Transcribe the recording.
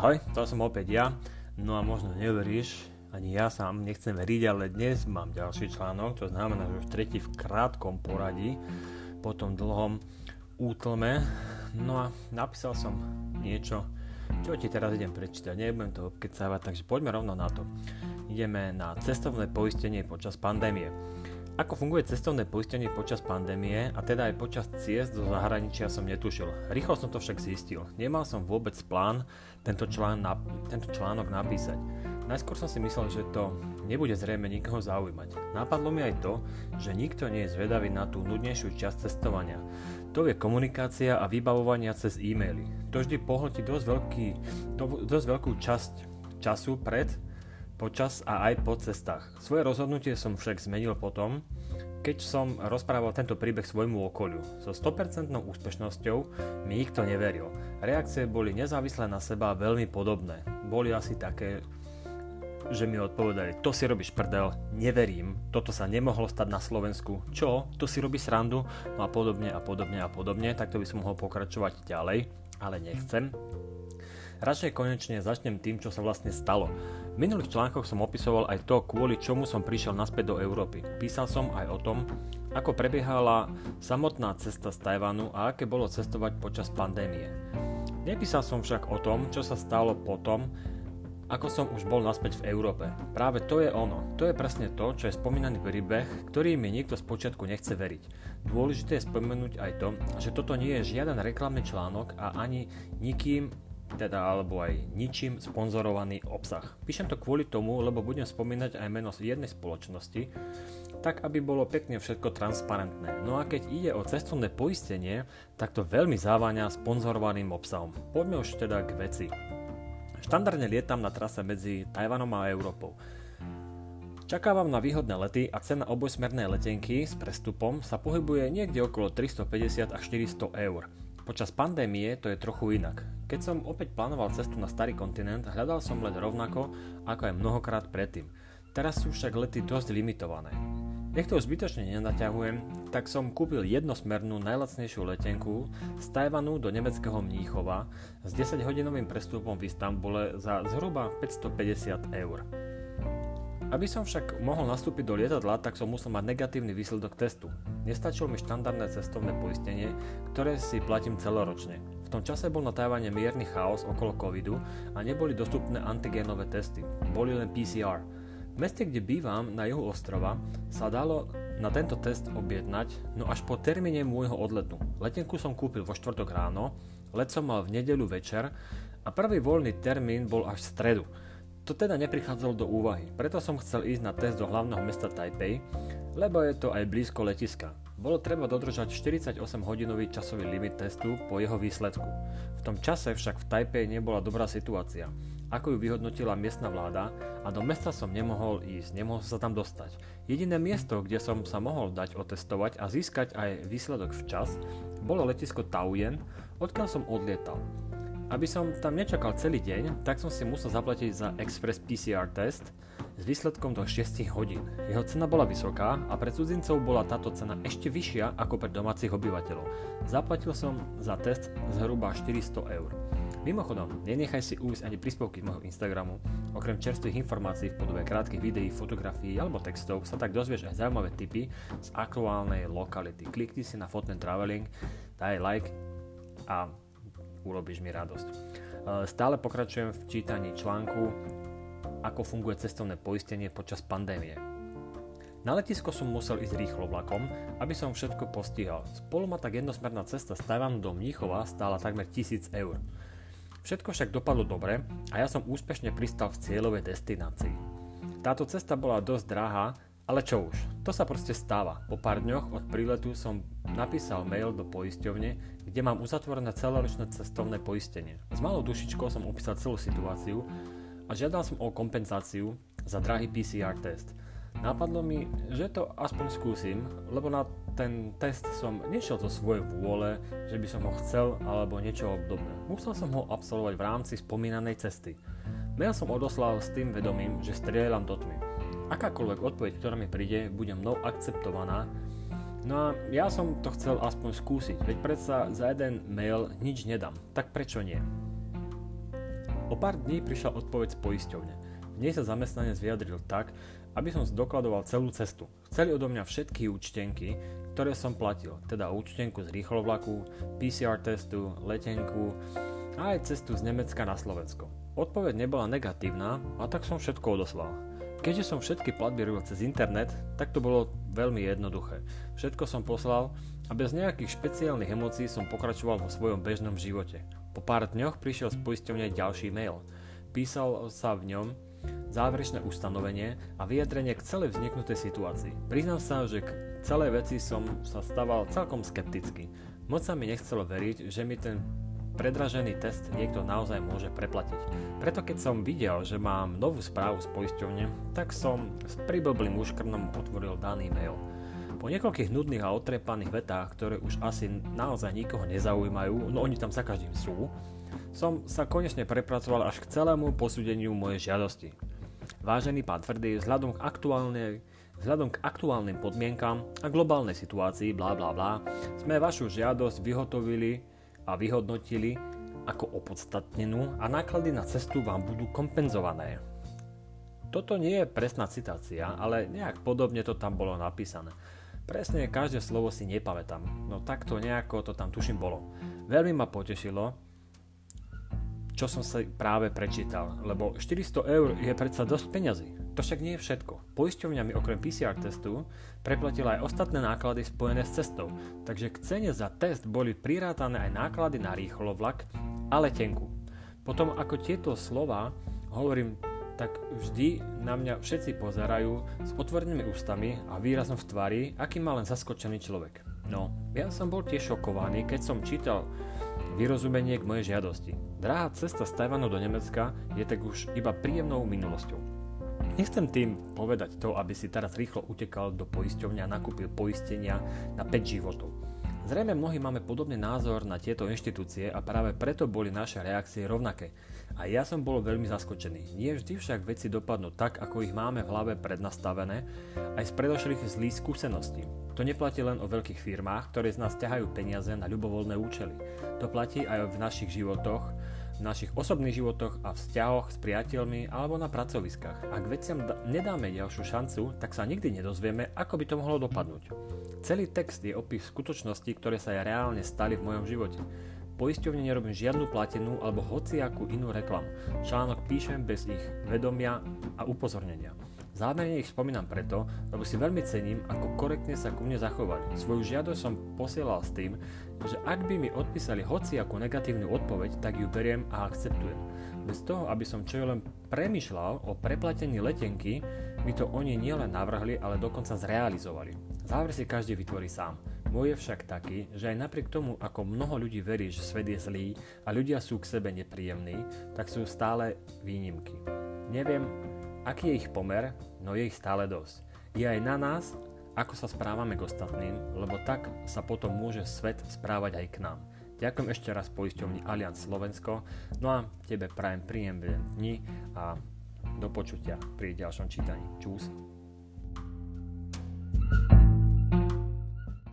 Ahoj, to som opäť ja. No a možno neveríš, ani ja sám nechcem veriť, ale dnes mám ďalší článok, to znamená, že už tretí v krátkom poradí, po tom dlhom útlme. No a napísal som niečo, čo ti teraz idem prečítať, nebudem to obkecávať, takže poďme rovno na to. Ideme na cestovné poistenie počas pandémie. Ako funguje cestovné poistenie počas pandémie a teda aj počas ciest do zahraničia som netušil. Rýchlo som to však zistil. Nemal som vôbec plán tento, člán, tento článok napísať. Najskôr som si myslel, že to nebude zrejme nikoho zaujímať. Napadlo mi aj to, že nikto nie je zvedavý na tú nudnejšiu časť cestovania. To je komunikácia a vybavovania cez e-maily. To vždy pohltí dosť, veľký, dosť veľkú časť času pred počas a aj po cestách. Svoje rozhodnutie som však zmenil potom, keď som rozprával tento príbeh svojmu okoliu. So 100% úspešnosťou mi nikto neveril. Reakcie boli nezávislé na seba veľmi podobné. Boli asi také, že mi odpovedali, to si robíš prdel, neverím, toto sa nemohlo stať na Slovensku, čo, to si robí srandu, no a podobne a podobne a podobne, takto by som mohol pokračovať ďalej, ale nechcem. Radšej konečne začnem tým, čo sa vlastne stalo. V minulých článkoch som opisoval aj to, kvôli čomu som prišiel naspäť do Európy. Písal som aj o tom, ako prebiehala samotná cesta z Tajvanu a aké bolo cestovať počas pandémie. Nepísal som však o tom, čo sa stalo potom, ako som už bol naspäť v Európe. Práve to je ono. To je presne to, čo je spomínaný príbeh, ktorý mi niekto z počiatku nechce veriť. Dôležité je spomenúť aj to, že toto nie je žiaden reklamný článok a ani nikým teda alebo aj ničím sponzorovaný obsah. Píšem to kvôli tomu, lebo budem spomínať aj meno jednej spoločnosti, tak aby bolo pekne všetko transparentné. No a keď ide o cestovné poistenie, tak to veľmi záváňa sponzorovaným obsahom. Poďme už teda k veci. Štandardne lietam na trase medzi Tajvanom a Európou. Čakávam na výhodné lety a cena obojsmernej letenky s prestupom sa pohybuje niekde okolo 350 až 400 eur. Počas pandémie to je trochu inak. Keď som opäť plánoval cestu na starý kontinent, hľadal som let rovnako ako aj mnohokrát predtým. Teraz sú však lety dosť limitované. Nech to zbytočne nenaťahujem, tak som kúpil jednosmernú najlacnejšiu letenku z Tajvanu do nemeckého Mníchova s 10-hodinovým prestupom v Istambule za zhruba 550 eur. Aby som však mohol nastúpiť do lietadla, tak som musel mať negatívny výsledok testu. Nestačilo mi štandardné cestovné poistenie, ktoré si platím celoročne. V tom čase bol na Tajvane mierny chaos okolo covidu a neboli dostupné antigénové testy. Boli len PCR. V meste, kde bývam, na juhu ostrova, sa dalo na tento test objednať, no až po termíne môjho odletu. Letenku som kúpil vo štvrtok ráno, let som mal v nedeľu večer a prvý voľný termín bol až v stredu. To teda neprichádzalo do úvahy, preto som chcel ísť na test do hlavného mesta Taipei, lebo je to aj blízko letiska. Bolo treba dodržať 48-hodinový časový limit testu po jeho výsledku. V tom čase však v Taipei nebola dobrá situácia, ako ju vyhodnotila miestna vláda a do mesta som nemohol ísť, nemohol sa tam dostať. Jediné miesto, kde som sa mohol dať otestovať a získať aj výsledok včas, bolo letisko Taoyuan, odkiaľ som odlietal. Aby som tam nečakal celý deň, tak som si musel zaplatiť za Express PCR test s výsledkom do 6 hodín. Jeho cena bola vysoká a pre cudzincov bola táto cena ešte vyššia ako pre domácich obyvateľov. Zaplatil som za test zhruba 400 eur. Mimochodom, nenechaj si ujsť ani príspevky z môjho Instagramu. Okrem čerstvých informácií v podobe krátkych videí, fotografií alebo textov sa tak dozvieš aj zaujímavé tipy z aktuálnej lokality. Klikni si na Fotman Traveling, daj like a urobíš mi radosť. E, stále pokračujem v čítaní článku Ako funguje cestovné poistenie počas pandémie. Na letisko som musel ísť rýchlo vlakom, aby som všetko postihal. Spolu ma tak jednosmerná cesta z Tajvanu do Mníchova stála takmer 1000 eur. Všetko však dopadlo dobre a ja som úspešne pristal v cieľovej destinácii. Táto cesta bola dosť drahá, ale čo už, to sa proste stáva. Po pár dňoch od príletu som napísal mail do poisťovne, kde mám uzatvorené celoročné cestovné poistenie. S malou dušičkou som opísal celú situáciu a žiadal som o kompenzáciu za drahý PCR test. Napadlo mi, že to aspoň skúsim, lebo na ten test som nešiel zo svojej vôle, že by som ho chcel alebo niečo obdobné. Musel som ho absolvovať v rámci spomínanej cesty. Mail som odoslal s tým vedomím, že strieľam do tmy. Akákoľvek odpoveď, ktorá mi príde, bude mnou akceptovaná. No a ja som to chcel aspoň skúsiť, veď predsa za jeden mail nič nedám, tak prečo nie? O pár dní prišla odpoveď z poisťovne. V nej sa zamestnanec vyjadril tak, aby som zdokladoval celú cestu. Chceli odo mňa všetky účtenky, ktoré som platil, teda účtenku z rýchlovlaku, PCR testu, letenku a aj cestu z Nemecka na Slovensko. Odpoveď nebola negatívna a tak som všetko odoslal. Keďže som všetky platby robil cez internet, tak to bolo veľmi jednoduché. Všetko som poslal a bez nejakých špeciálnych emócií som pokračoval vo svojom bežnom živote. Po pár dňoch prišiel z poisťovne ďalší mail. Písal sa v ňom záverečné ustanovenie a vyjadrenie k celej vzniknutej situácii. Priznám sa, že k celej veci som sa stával celkom skepticky. Moc sa mi nechcelo veriť, že mi ten predražený test niekto naozaj môže preplatiť. Preto keď som videl, že mám novú správu z poisťovne, tak som s priblblým úškrnom otvoril daný mail. Po niekoľkých nudných a otrepaných vetách, ktoré už asi naozaj nikoho nezaujímajú, no oni tam sa každým sú, som sa konečne prepracoval až k celému posúdeniu mojej žiadosti. Vážený pán Tvrdý, vzhľadom k aktuálnej Vzhľadom k aktuálnym podmienkam a globálnej situácii, bla bla bla, sme vašu žiadosť vyhotovili a vyhodnotili ako opodstatnenú a náklady na cestu vám budú kompenzované. Toto nie je presná citácia, ale nejak podobne to tam bolo napísané. Presne každé slovo si nepamätám, no takto nejako to tam tuším bolo. Veľmi ma potešilo, čo som sa práve prečítal, lebo 400 eur je predsa dosť peňazí. To však nie je všetko. Poisťovňa mi okrem PCR testu preplatila aj ostatné náklady spojené s cestou, takže k cene za test boli prirátané aj náklady na rýchlo vlak a letenku. Potom ako tieto slova hovorím, tak vždy na mňa všetci pozerajú s otvorenými ústami a výrazom v tvári, aký má len zaskočený človek. No, ja som bol tiež šokovaný, keď som čítal vyrozumenie k mojej žiadosti. Drahá cesta z Tajvanu do Nemecka je tak už iba príjemnou minulosťou. Nechcem tým povedať to, aby si teraz rýchlo utekal do poisťovňa a nakúpil poistenia na 5 životov. Zrejme mnohí máme podobný názor na tieto inštitúcie a práve preto boli naše reakcie rovnaké. A ja som bol veľmi zaskočený. Nie vždy však veci dopadnú tak, ako ich máme v hlave prednastavené, aj z predošlých zlých skúseností. To neplatí len o veľkých firmách, ktoré z nás ťahajú peniaze na ľubovoľné účely. To platí aj v našich životoch, v našich osobných životoch a vzťahoch s priateľmi alebo na pracoviskách. Ak veciam da- nedáme ďalšiu šancu, tak sa nikdy nedozvieme, ako by to mohlo dopadnúť. Celý text je opis skutočností, ktoré sa reálne stali v mojom živote. Poisťovne nerobím žiadnu platenú alebo hociakú inú reklamu. Článok píšem bez ich vedomia a upozornenia. Zámerne ich spomínam preto, lebo si veľmi cením, ako korektne sa ku mne zachovali. Svoju žiadosť som posielal s tým, že ak by mi odpísali ako negatívnu odpoveď, tak ju beriem a akceptujem. Bez toho, aby som čo len premyšľal o preplatení letenky, mi to oni nielen navrhli, ale dokonca zrealizovali. Záver si každý vytvorí sám. Môj je však taký, že aj napriek tomu, ako mnoho ľudí verí, že svet je zlý a ľudia sú k sebe nepríjemní, tak sú stále výnimky. Neviem, aký je ich pomer, no je ich stále dosť. Je aj na nás, ako sa správame k ostatným, lebo tak sa potom môže svet správať aj k nám. Ďakujem ešte raz poisťovni Allianz Slovensko, no a tebe prajem príjemné dni a do počutia pri ďalšom čítaní. Čus.